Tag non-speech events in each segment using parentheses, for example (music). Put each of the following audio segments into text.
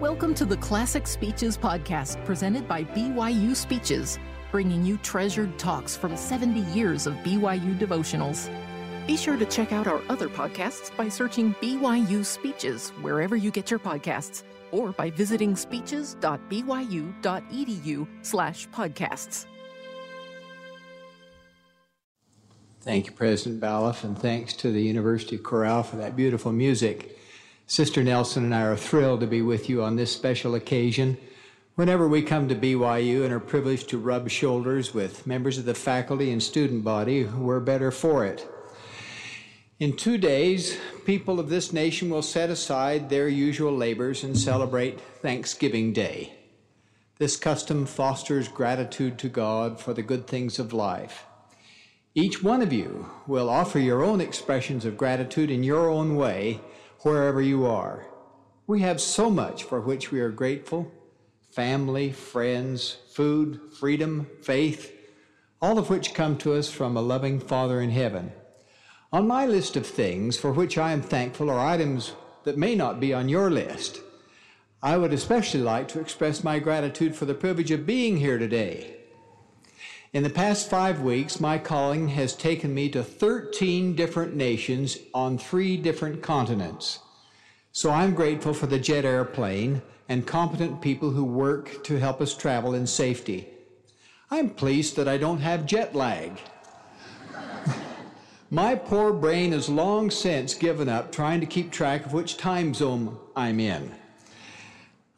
Welcome to the Classic Speeches podcast presented by BYU Speeches, bringing you treasured talks from 70 years of BYU devotionals. Be sure to check out our other podcasts by searching BYU Speeches wherever you get your podcasts or by visiting speeches.byu.edu slash podcasts. Thank you, President Baloff, and thanks to the University Chorale for that beautiful music. Sister Nelson and I are thrilled to be with you on this special occasion. Whenever we come to BYU and are privileged to rub shoulders with members of the faculty and student body, we're better for it. In two days, people of this nation will set aside their usual labors and celebrate Thanksgiving Day. This custom fosters gratitude to God for the good things of life. Each one of you will offer your own expressions of gratitude in your own way wherever you are. We have so much for which we are grateful family, friends, food, freedom, faith, all of which come to us from a loving Father in heaven. On my list of things for which I am thankful are items that may not be on your list. I would especially like to express my gratitude for the privilege of being here today. In the past five weeks, my calling has taken me to 13 different nations on three different continents. So I'm grateful for the jet airplane and competent people who work to help us travel in safety. I'm pleased that I don't have jet lag. (laughs) My poor brain has long since given up trying to keep track of which time zone I'm in.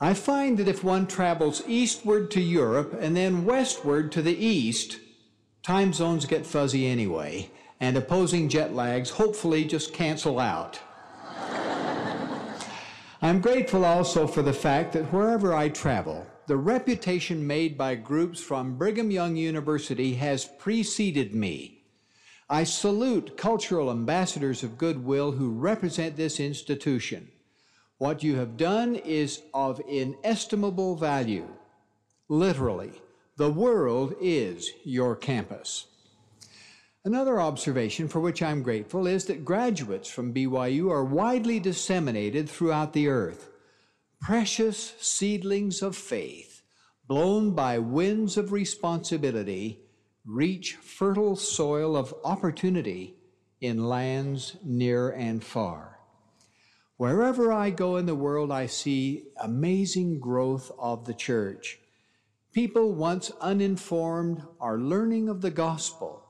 I find that if one travels eastward to Europe and then westward to the east, time zones get fuzzy anyway, and opposing jet lags hopefully just cancel out. I'm grateful also for the fact that wherever I travel, the reputation made by groups from Brigham Young University has preceded me. I salute cultural ambassadors of goodwill who represent this institution. What you have done is of inestimable value. Literally, the world is your campus. Another observation for which I'm grateful is that graduates from BYU are widely disseminated throughout the earth. Precious seedlings of faith, blown by winds of responsibility, reach fertile soil of opportunity in lands near and far. Wherever I go in the world, I see amazing growth of the church. People once uninformed are learning of the gospel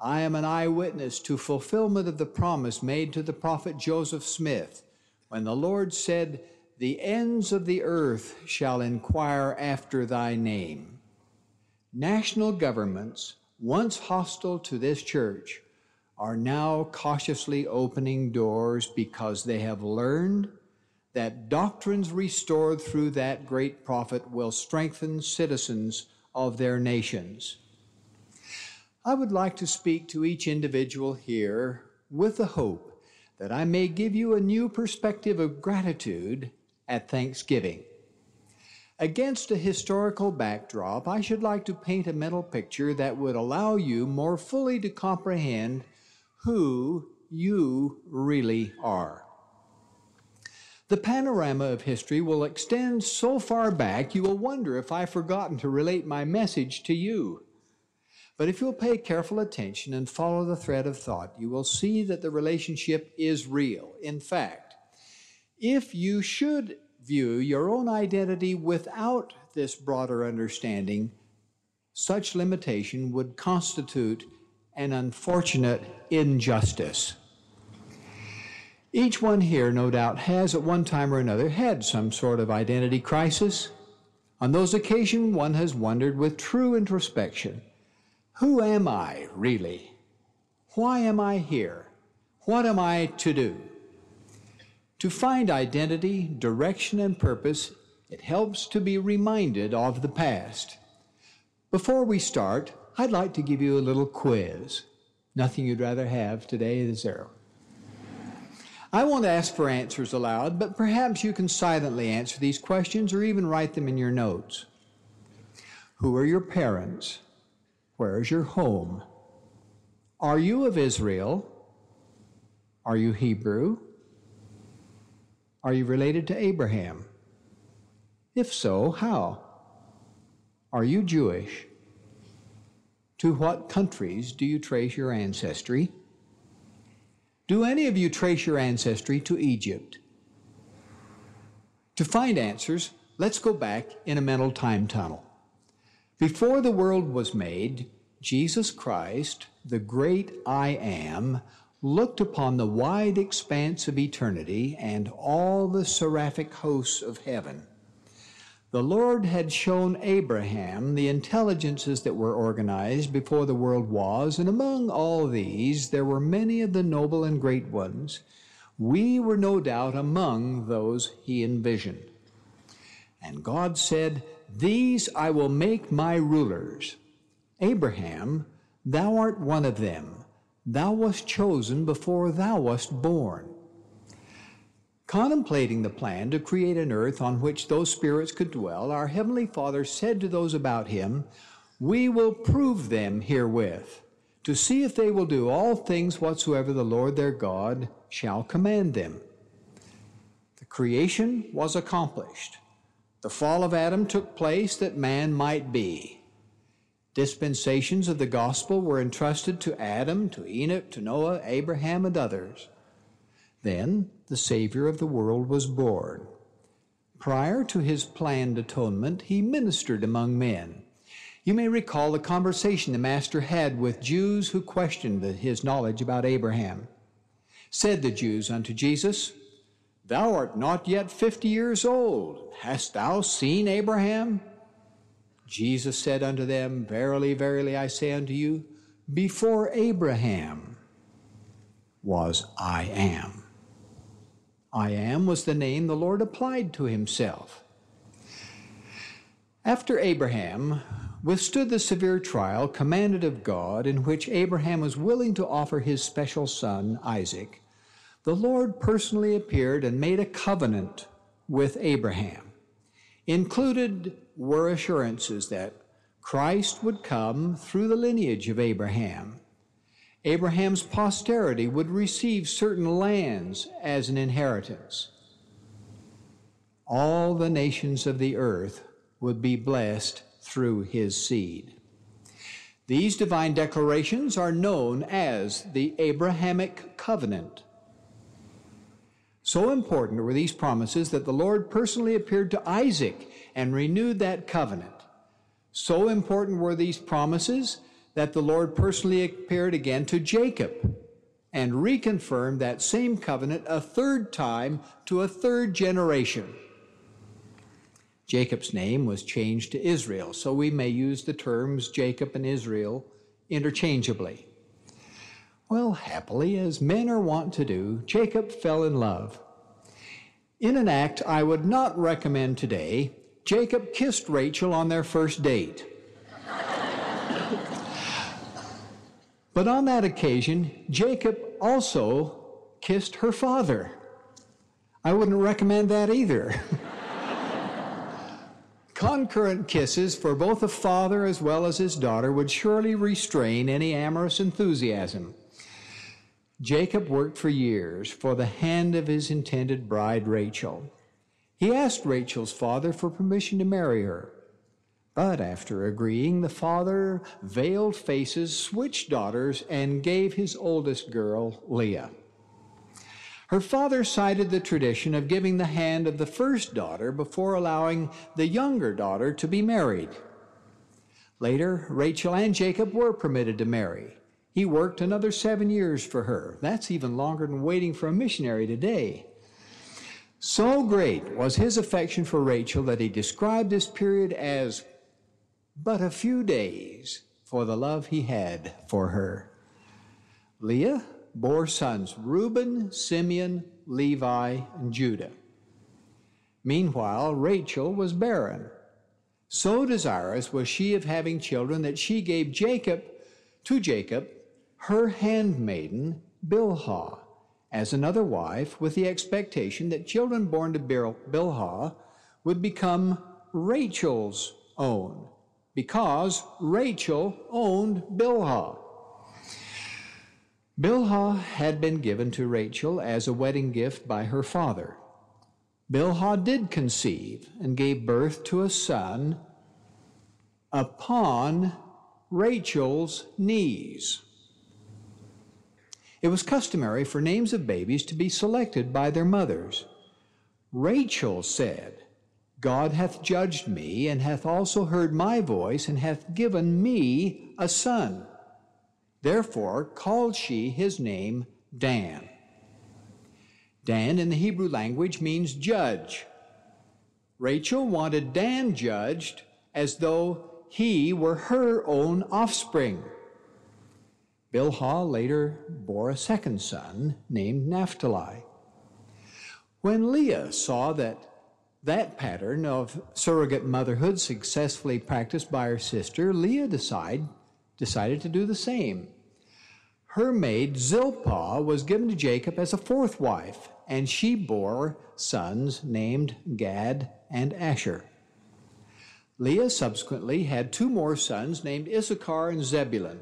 I am an eyewitness to fulfillment of the promise made to the prophet Joseph Smith when the Lord said, The ends of the earth shall inquire after thy name. National governments, once hostile to this church, are now cautiously opening doors because they have learned that doctrines restored through that great prophet will strengthen citizens of their nations. I would like to speak to each individual here with the hope that I may give you a new perspective of gratitude at Thanksgiving. Against a historical backdrop, I should like to paint a mental picture that would allow you more fully to comprehend who you really are. The panorama of history will extend so far back you will wonder if I've forgotten to relate my message to you. But if you'll pay careful attention and follow the thread of thought, you will see that the relationship is real. In fact, if you should view your own identity without this broader understanding, such limitation would constitute an unfortunate injustice. Each one here, no doubt, has at one time or another had some sort of identity crisis. On those occasions, one has wondered with true introspection who am I really? Why am I here? What am I to do? To find identity, direction, and purpose, it helps to be reminded of the past. Before we start, I'd like to give you a little quiz. Nothing you'd rather have today, is there? I won't ask for answers aloud, but perhaps you can silently answer these questions or even write them in your notes. Who are your parents? Where is your home? Are you of Israel? Are you Hebrew? Are you related to Abraham? If so, how? Are you Jewish? To what countries do you trace your ancestry? Do any of you trace your ancestry to Egypt? To find answers, let's go back in a mental time tunnel. Before the world was made, Jesus Christ, the great I am, looked upon the wide expanse of eternity and all the seraphic hosts of heaven. The Lord had shown Abraham the intelligences that were organized before the world was, and among all these there were many of the noble and great ones. We were no doubt among those he envisioned. And God said, These I will make my rulers. Abraham, thou art one of them. Thou wast chosen before thou wast born. Contemplating the plan to create an earth on which those spirits could dwell, our Heavenly Father said to those about him, We will prove them herewith, to see if they will do all things whatsoever the Lord their God shall command them. The creation was accomplished. The fall of Adam took place that man might be. Dispensations of the gospel were entrusted to Adam, to Enoch, to Noah, Abraham, and others. Then the Savior of the world was born. Prior to his planned atonement, he ministered among men. You may recall the conversation the Master had with Jews who questioned his knowledge about Abraham. Said the Jews unto Jesus, Thou art not yet fifty years old. Hast thou seen Abraham? Jesus said unto them, Verily, verily, I say unto you, before Abraham was I am. I am was the name the Lord applied to himself. After Abraham withstood the severe trial commanded of God, in which Abraham was willing to offer his special son, Isaac, the Lord personally appeared and made a covenant with Abraham. Included were assurances that Christ would come through the lineage of Abraham Abraham's posterity would receive certain lands as an inheritance. All the nations of the earth would be blessed through his seed. These divine declarations are known as the Abrahamic covenant. So important were these promises that the Lord personally appeared to Isaac and renewed that covenant. So important were these promises that the Lord personally appeared again to Jacob and reconfirmed that same covenant a third time to a third generation. Jacob's name was changed to Israel, so we may use the terms Jacob and Israel interchangeably. Well, happily, as men are wont to do, Jacob fell in love. In an act I would not recommend today, Jacob kissed Rachel on their first date. (laughs) But on that occasion, Jacob also kissed her father. I wouldn't recommend that either. (laughs) Concurrent kisses for both a father as well as his daughter would surely restrain any amorous enthusiasm. Jacob worked for years for the hand of his intended bride, Rachel. He asked Rachel's father for permission to marry her. But after agreeing, the father veiled faces, switched daughters, and gave his oldest girl, Leah. Her father cited the tradition of giving the hand of the first daughter before allowing the younger daughter to be married. Later, Rachel and Jacob were permitted to marry. He worked another seven years for her. That's even longer than waiting for a missionary today. So great was his affection for Rachel that he described this period as but a few days for the love he had for her. Leah bore sons Reuben, Simeon, Levi, and Judah. Meanwhile, Rachel was barren. So desirous was she of having children that she gave Jacob to Jacob her handmaiden Bilhah as another wife with the expectation that children born to Bilhah would become Rachel's own because Rachel owned Bilhah. Bilhah had been given to Rachel as a wedding gift by her father. Bilhah did conceive and gave birth to a son upon Rachel's knees. It was customary for names of babies to be selected by their mothers. Rachel said, God hath judged me, and hath also heard my voice, and hath given me a son. Therefore called she his name Dan. Dan in the Hebrew language means judge. Rachel wanted Dan judged as though he were her own offspring. Bilhah later bore a second son named Naphtali. When Leah saw that that pattern of surrogate motherhood successfully practiced by her sister, Leah decide, decided to do the same. Her maid Zilpah was given to Jacob as a fourth wife, and she bore sons named Gad and Asher. Leah subsequently had two more sons named Issachar and Zebulun.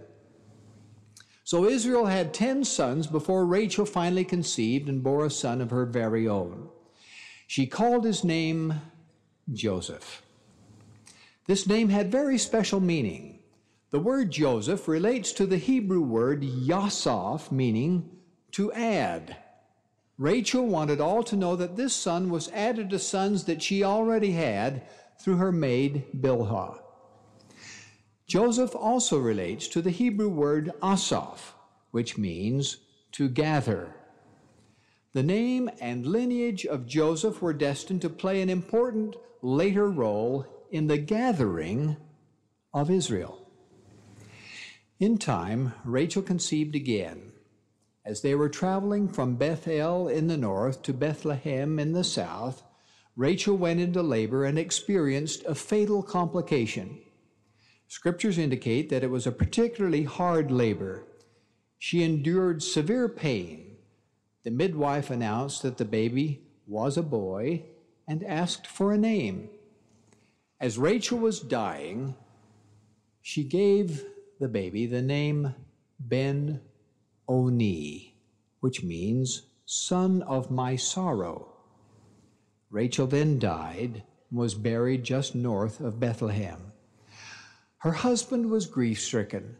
So Israel had ten sons before Rachel finally conceived and bore a son of her very own. She called his name Joseph. This name had very special meaning. The word Joseph relates to the Hebrew word Yasaf, meaning to add. Rachel wanted all to know that this son was added to sons that she already had through her maid Bilhah. Joseph also relates to the Hebrew word Asaph, which means to gather. The name and lineage of Joseph were destined to play an important later role in the gathering of Israel. In time, Rachel conceived again. As they were traveling from Bethel in the north to Bethlehem in the south, Rachel went into labor and experienced a fatal complication. Scriptures indicate that it was a particularly hard labor. She endured severe pain the midwife announced that the baby was a boy and asked for a name. As Rachel was dying, she gave the baby the name Ben Oni, which means son of my sorrow. Rachel then died and was buried just north of Bethlehem. Her husband was grief stricken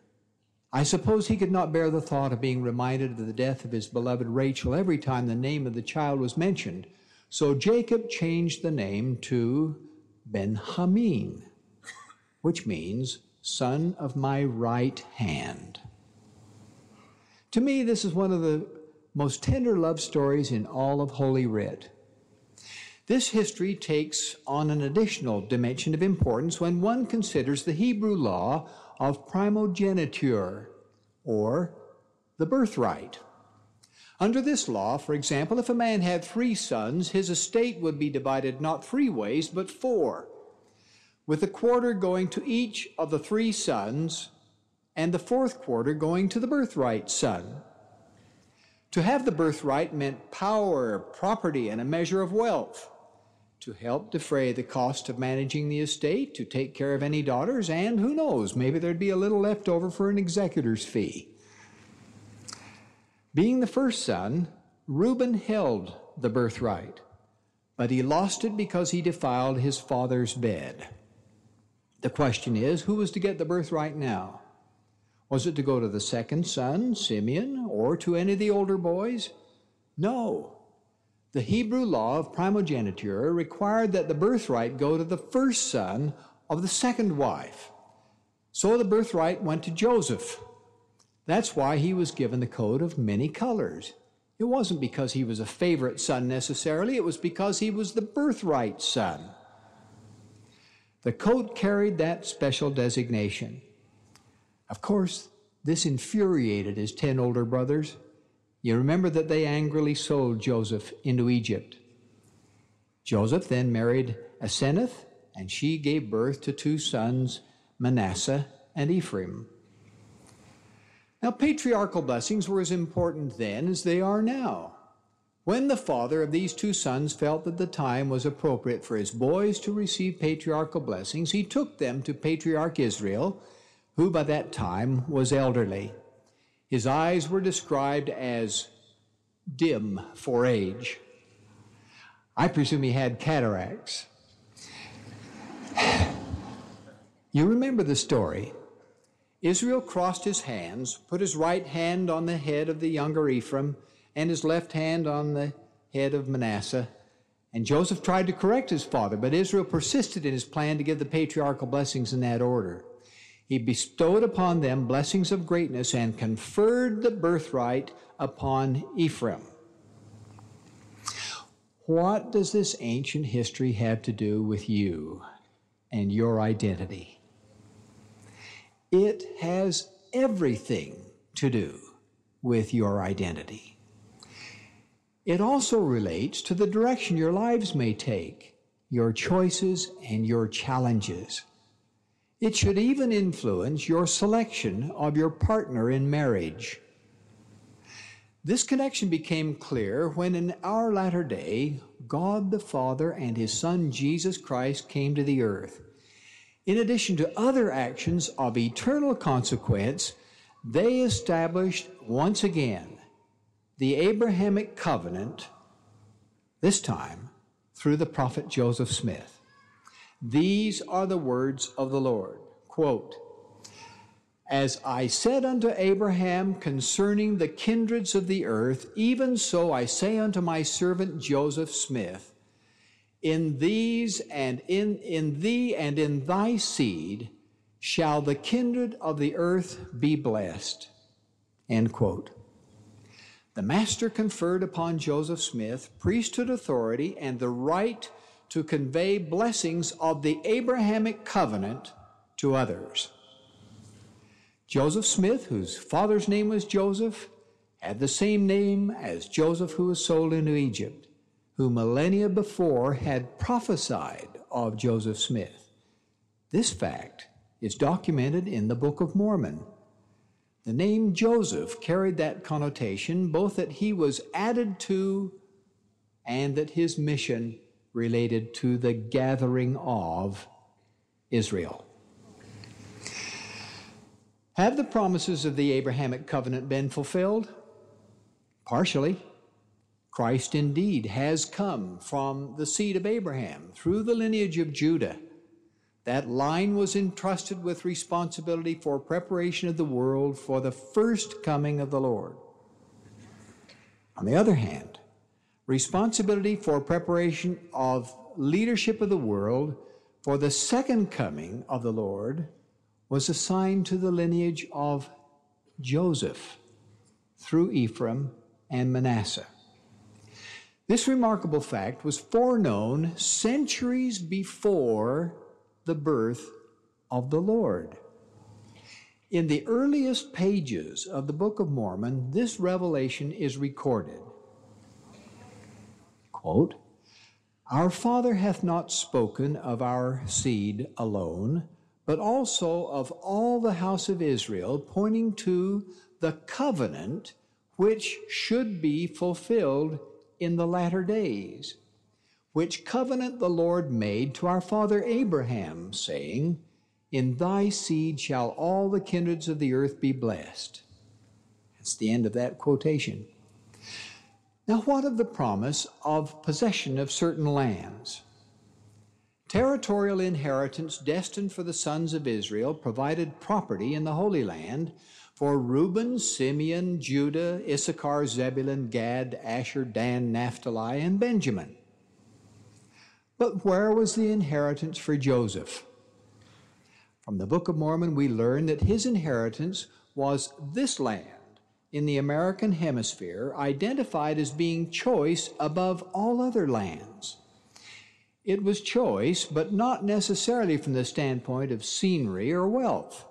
I suppose he could not bear the thought of being reminded of the death of his beloved Rachel every time the name of the child was mentioned. So Jacob changed the name to Benjamin, which means son of my right hand. To me, this is one of the most tender love stories in all of Holy Writ. This history takes on an additional dimension of importance when one considers the Hebrew law of primogeniture, or the birthright. Under this law, for example, if a man had three sons, his estate would be divided not three ways, but four, with a quarter going to each of the three sons, and the fourth quarter going to the birthright son. To have the birthright meant power, property, and a measure of wealth to help defray the cost of managing the estate, to take care of any daughters, and who knows, maybe there'd be a little left over for an executor's fee. Being the first son, Reuben held the birthright, but he lost it because he defiled his father's bed. The question is who was to get the birthright now? Was it to go to the second son, Simeon, or to any of the older boys? No. The Hebrew law of primogeniture required that the birthright go to the first son of the second wife. So the birthright went to Joseph. That's why he was given the coat of many colors. It wasn't because he was a favorite son necessarily, it was because he was the birthright son. The coat carried that special designation. Of course, this infuriated his ten older brothers. You remember that they angrily sold Joseph into Egypt. Joseph then married Aseneth, and she gave birth to two sons, Manasseh and Ephraim. Now, patriarchal blessings were as important then as they are now. When the father of these two sons felt that the time was appropriate for his boys to receive patriarchal blessings, he took them to Patriarch Israel, who by that time was elderly. His eyes were described as dim for age. I presume he had cataracts. (sighs) you remember the story. Israel crossed his hands, put his right hand on the head of the younger Ephraim, and his left hand on the head of Manasseh. And Joseph tried to correct his father, but Israel persisted in his plan to give the patriarchal blessings in that order. He bestowed upon them blessings of greatness and conferred the birthright upon Ephraim. What does this ancient history have to do with you and your identity? It has everything to do with your identity. It also relates to the direction your lives may take, your choices, and your challenges. It should even influence your selection of your partner in marriage. This connection became clear when, in our latter day, God the Father and His Son Jesus Christ came to the earth. In addition to other actions of eternal consequence, they established once again the Abrahamic covenant, this time through the prophet Joseph Smith. These are the words of the Lord. Quote, as I said unto Abraham concerning the kindreds of the earth, even so I say unto my servant Joseph Smith, in these and in, in thee and in thy seed shall the kindred of the earth be blessed. End quote. The Master conferred upon Joseph Smith priesthood authority and the right to convey blessings of the Abrahamic covenant to others. Joseph Smith, whose father's name was Joseph, had the same name as Joseph who was sold into Egypt, who millennia before had prophesied of Joseph Smith. This fact is documented in the Book of Mormon. The name Joseph carried that connotation, both that he was added to and that his mission related to the gathering of Israel. Have the promises of the Abrahamic covenant been fulfilled? Partially. Christ indeed has come from the seed of Abraham through the lineage of Judah. That line was entrusted with responsibility for preparation of the world for the first coming of the Lord. On the other hand, responsibility for preparation of leadership of the world for the second coming of the Lord was assigned to the lineage of Joseph through Ephraim and Manasseh. This remarkable fact was foreknown centuries before the birth of the Lord. In the earliest pages of the Book of Mormon, this revelation is recorded. Quote, Our Father hath not spoken of our seed alone, but also of all the house of Israel, pointing to the covenant which should be fulfilled in the latter days, which covenant the Lord made to our father Abraham, saying, In thy seed shall all the kindreds of the earth be blessed. That's the end of that quotation. Now, what of the promise of possession of certain lands? Territorial inheritance destined for the sons of Israel provided property in the Holy Land for Reuben, Simeon, Judah, Issachar, Zebulun, Gad, Asher, Dan, Naphtali, and Benjamin. But where was the inheritance for Joseph? From the Book of Mormon, we learn that his inheritance was this land in the American hemisphere, identified as being choice above all other lands. It was choice, but not necessarily from the standpoint of scenery or wealth.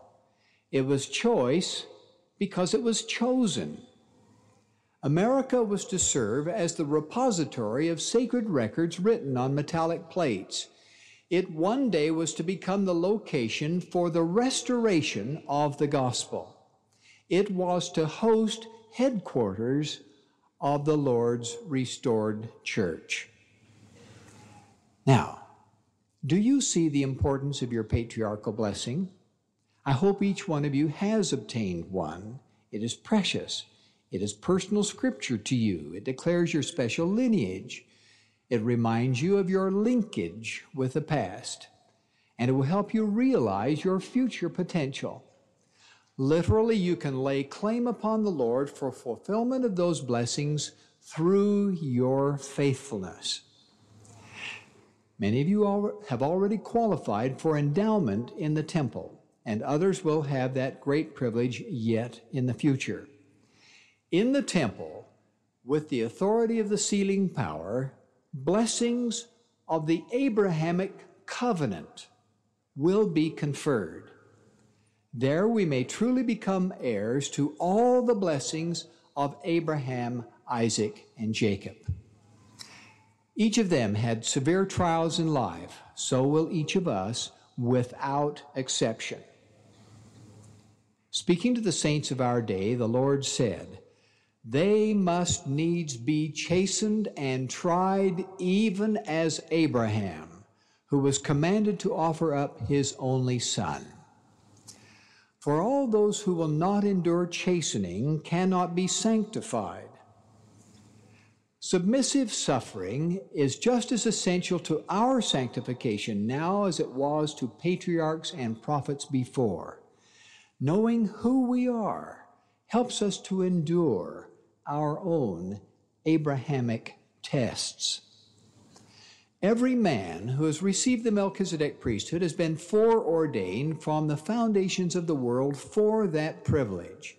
It was choice because it was chosen. America was to serve as the repository of sacred records written on metallic plates. It one day was to become the location for the restoration of the gospel. It was to host headquarters of the Lord's restored church. Now, do you see the importance of your patriarchal blessing? I hope each one of you has obtained one. It is precious. It is personal scripture to you. It declares your special lineage. It reminds you of your linkage with the past, and it will help you realize your future potential. Literally, you can lay claim upon the Lord for fulfillment of those blessings through your faithfulness. Many of you have already qualified for endowment in the temple, and others will have that great privilege yet in the future. In the temple, with the authority of the sealing power, blessings of the Abrahamic covenant will be conferred. There we may truly become heirs to all the blessings of Abraham, Isaac, and Jacob. Each of them had severe trials in life, so will each of us without exception. Speaking to the saints of our day, the Lord said, They must needs be chastened and tried, even as Abraham, who was commanded to offer up his only son. For all those who will not endure chastening cannot be sanctified. Submissive suffering is just as essential to our sanctification now as it was to patriarchs and prophets before. Knowing who we are helps us to endure our own Abrahamic tests. Every man who has received the Melchizedek priesthood has been foreordained from the foundations of the world for that privilege.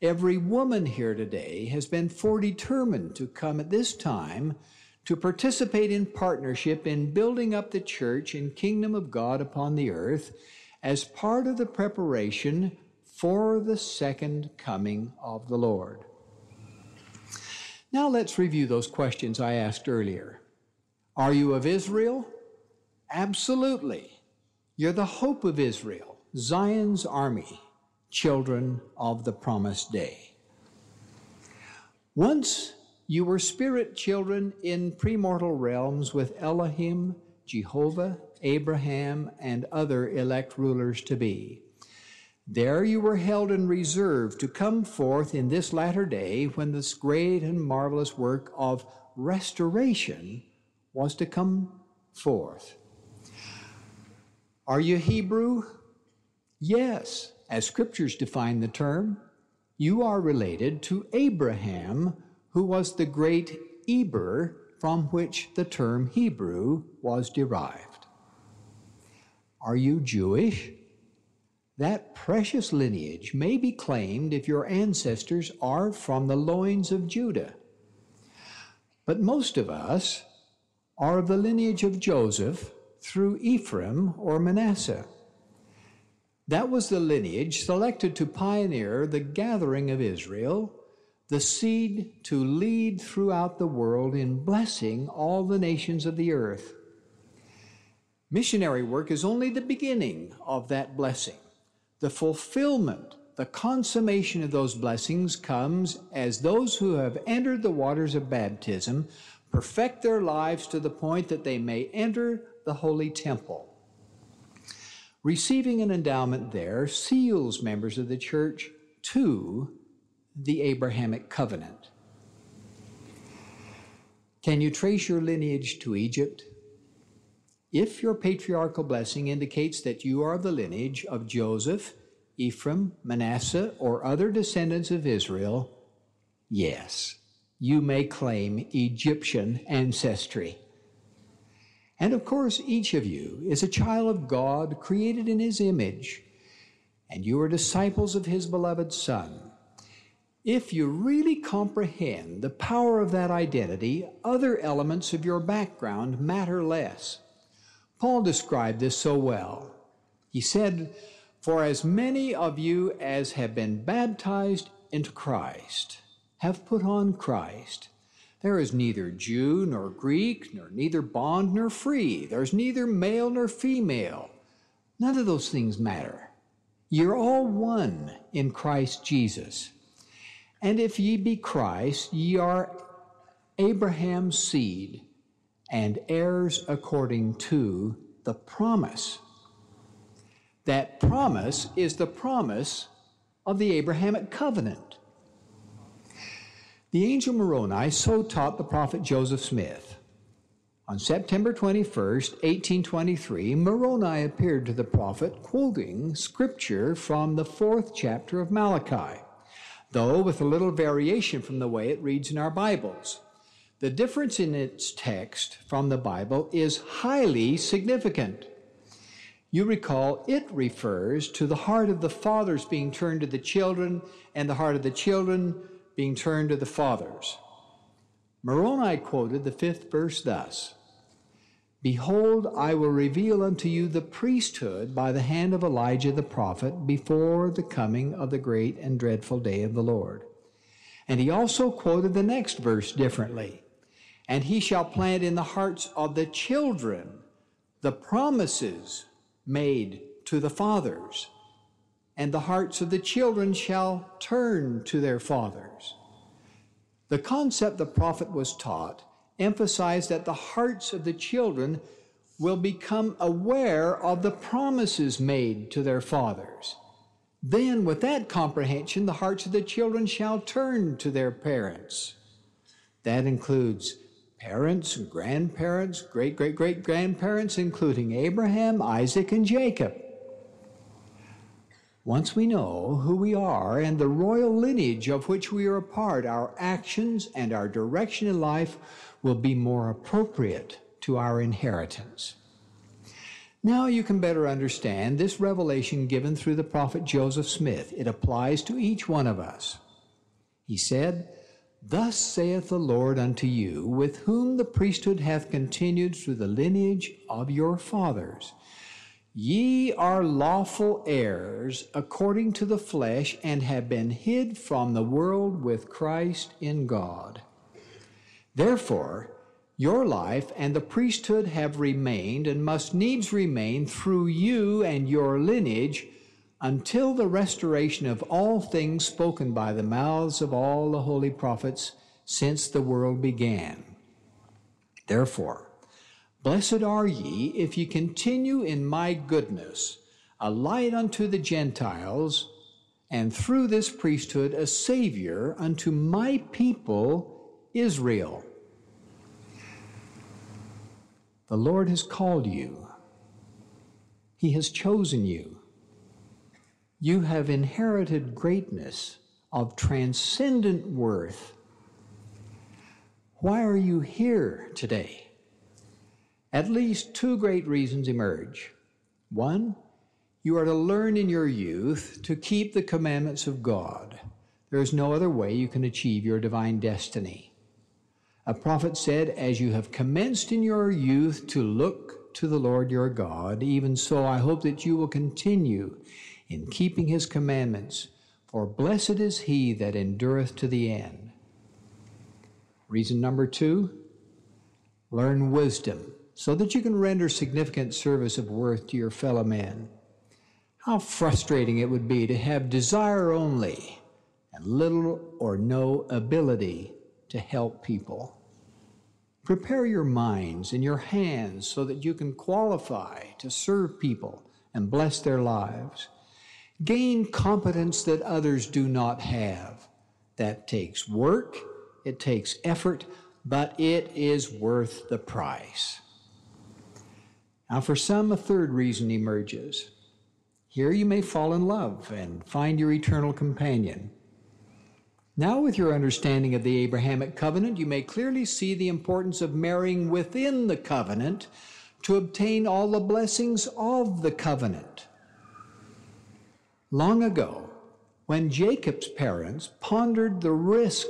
Every woman here today has been foredetermined to come at this time to participate in partnership in building up the church and kingdom of God upon the earth as part of the preparation for the second coming of the Lord. Now let's review those questions I asked earlier. Are you of Israel? Absolutely. You're the hope of Israel, Zion's army, children of the promised day. Once you were spirit children in premortal realms with Elohim, Jehovah, Abraham, and other elect rulers to be. There you were held in reserve to come forth in this latter day when this great and marvelous work of restoration was to come forth. Are you Hebrew? Yes, as scriptures define the term. You are related to Abraham, who was the great Eber from which the term Hebrew was derived. Are you Jewish? That precious lineage may be claimed if your ancestors are from the loins of Judah. But most of us are of the lineage of Joseph through Ephraim or Manasseh. That was the lineage selected to pioneer the gathering of Israel, the seed to lead throughout the world in blessing all the nations of the earth. Missionary work is only the beginning of that blessing. The fulfillment, the consummation of those blessings comes as those who have entered the waters of baptism perfect their lives to the point that they may enter the holy temple. Receiving an endowment there seals members of the church to the Abrahamic covenant. Can you trace your lineage to Egypt? If your patriarchal blessing indicates that you are the lineage of Joseph, Ephraim, Manasseh, or other descendants of Israel, yes you may claim Egyptian ancestry. And of course, each of you is a child of God created in His image, and you are disciples of His beloved Son. If you really comprehend the power of that identity, other elements of your background matter less. Paul described this so well. He said, For as many of you as have been baptized into Christ, have put on Christ. There is neither Jew nor Greek, nor neither bond nor free. There's neither male nor female. None of those things matter. You're all one in Christ Jesus. And if ye be Christ, ye are Abraham's seed and heirs according to the promise. That promise is the promise of the Abrahamic covenant. The angel Moroni so taught the prophet Joseph Smith On September 21st, 1823, Moroni appeared to the prophet quoting scripture from the fourth chapter of Malachi, though with a little variation from the way it reads in our Bibles. The difference in its text from the Bible is highly significant. You recall it refers to the heart of the fathers being turned to the children and the heart of the children being turned to the fathers. Moroni quoted the fifth verse thus Behold, I will reveal unto you the priesthood by the hand of Elijah the prophet before the coming of the great and dreadful day of the Lord. And he also quoted the next verse differently. And he shall plant in the hearts of the children the promises made to the fathers, and the hearts of the children shall turn to their fathers. The concept the prophet was taught emphasized that the hearts of the children will become aware of the promises made to their fathers. Then, with that comprehension, the hearts of the children shall turn to their parents. That includes parents, grandparents, great great great grandparents, including Abraham, Isaac, and Jacob. Once we know who we are and the royal lineage of which we are a part, our actions and our direction in life will be more appropriate to our inheritance. Now you can better understand this revelation given through the prophet Joseph Smith. It applies to each one of us. He said, Thus saith the Lord unto you, with whom the priesthood hath continued through the lineage of your fathers. Ye are lawful heirs according to the flesh, and have been hid from the world with Christ in God. Therefore, your life and the priesthood have remained and must needs remain through you and your lineage until the restoration of all things spoken by the mouths of all the holy prophets since the world began. Therefore, blessed are ye if ye continue in my goodness, a light unto the Gentiles, and through this priesthood a Savior unto my people Israel. The Lord has called you. He has chosen you. You have inherited greatness of transcendent worth. Why are you here today? At least two great reasons emerge. One, you are to learn in your youth to keep the commandments of God. There is no other way you can achieve your divine destiny. A prophet said, As you have commenced in your youth to look to the Lord your God, even so I hope that you will continue in keeping his commandments, for blessed is he that endureth to the end. Reason number two learn wisdom so that you can render significant service of worth to your fellow man. How frustrating it would be to have desire only and little or no ability to help people. Prepare your minds and your hands so that you can qualify to serve people and bless their lives. Gain competence that others do not have. That takes work, it takes effort, but it is worth the price. Now, for some, a third reason emerges. Here you may fall in love and find your eternal companion. Now, with your understanding of the Abrahamic covenant, you may clearly see the importance of marrying within the covenant to obtain all the blessings of the covenant. Long ago, when Jacob's parents pondered the risk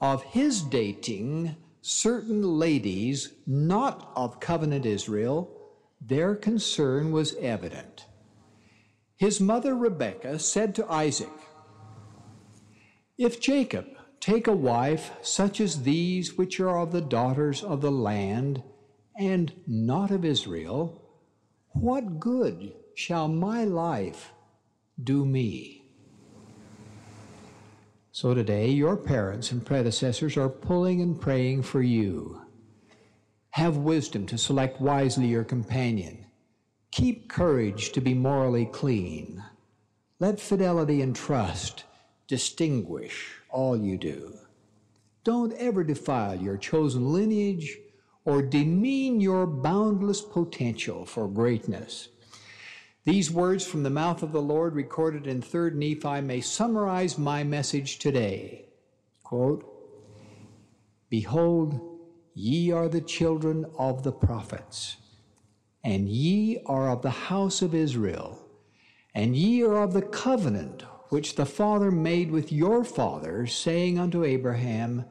of his dating certain ladies not of covenant Israel, their concern was evident. His mother Rebekah said to Isaac, if Jacob take a wife such as these which are of the daughters of the land and not of Israel, what good shall my life do me? So today, your parents and predecessors are pulling and praying for you. Have wisdom to select wisely your companion. Keep courage to be morally clean. Let fidelity and trust distinguish all you do. Don't ever defile your chosen lineage or demean your boundless potential for greatness. These words from the mouth of the Lord, recorded in 3rd Nephi, may summarize my message today. Quote, Behold, ye are the children of the prophets, and ye are of the house of Israel, and ye are of the covenant which the Father made with your fathers, saying unto Abraham,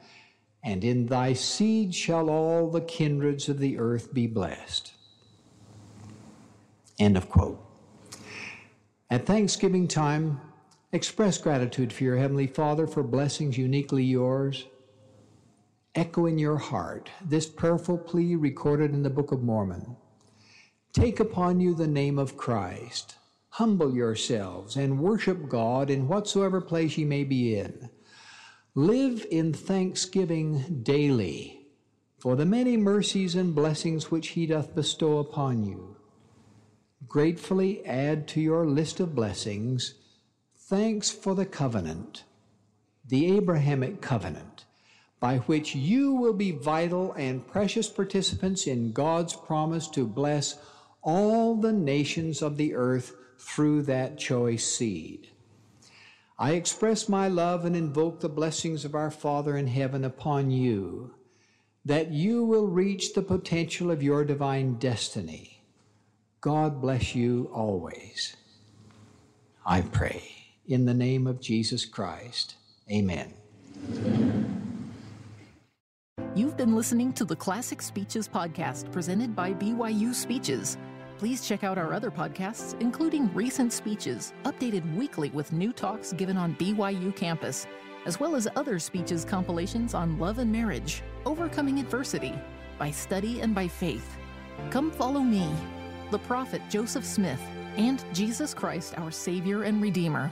And in thy seed shall all the kindreds of the earth be blessed. End of quote. At Thanksgiving time, express gratitude for your Heavenly Father for blessings uniquely yours. Echo in your heart this prayerful plea recorded in the Book of Mormon. Take upon you the name of Christ Humble yourselves and worship God in whatsoever place ye may be in. Live in thanksgiving daily for the many mercies and blessings which He doth bestow upon you. Gratefully add to your list of blessings thanks for the covenant, the Abrahamic covenant, by which you will be vital and precious participants in God's promise to bless all the nations of the earth through that choice seed. I express my love and invoke the blessings of our Father in heaven upon you, that you will reach the potential of your divine destiny. God bless you always. I pray in the name of Jesus Christ. Amen. You've been listening to the Classic Speeches podcast presented by BYU Speeches. Please check out our other podcasts, including recent speeches, updated weekly with new talks given on BYU campus, as well as other speeches compilations on love and marriage, overcoming adversity, by study and by faith. Come follow me, the prophet Joseph Smith, and Jesus Christ, our Savior and Redeemer.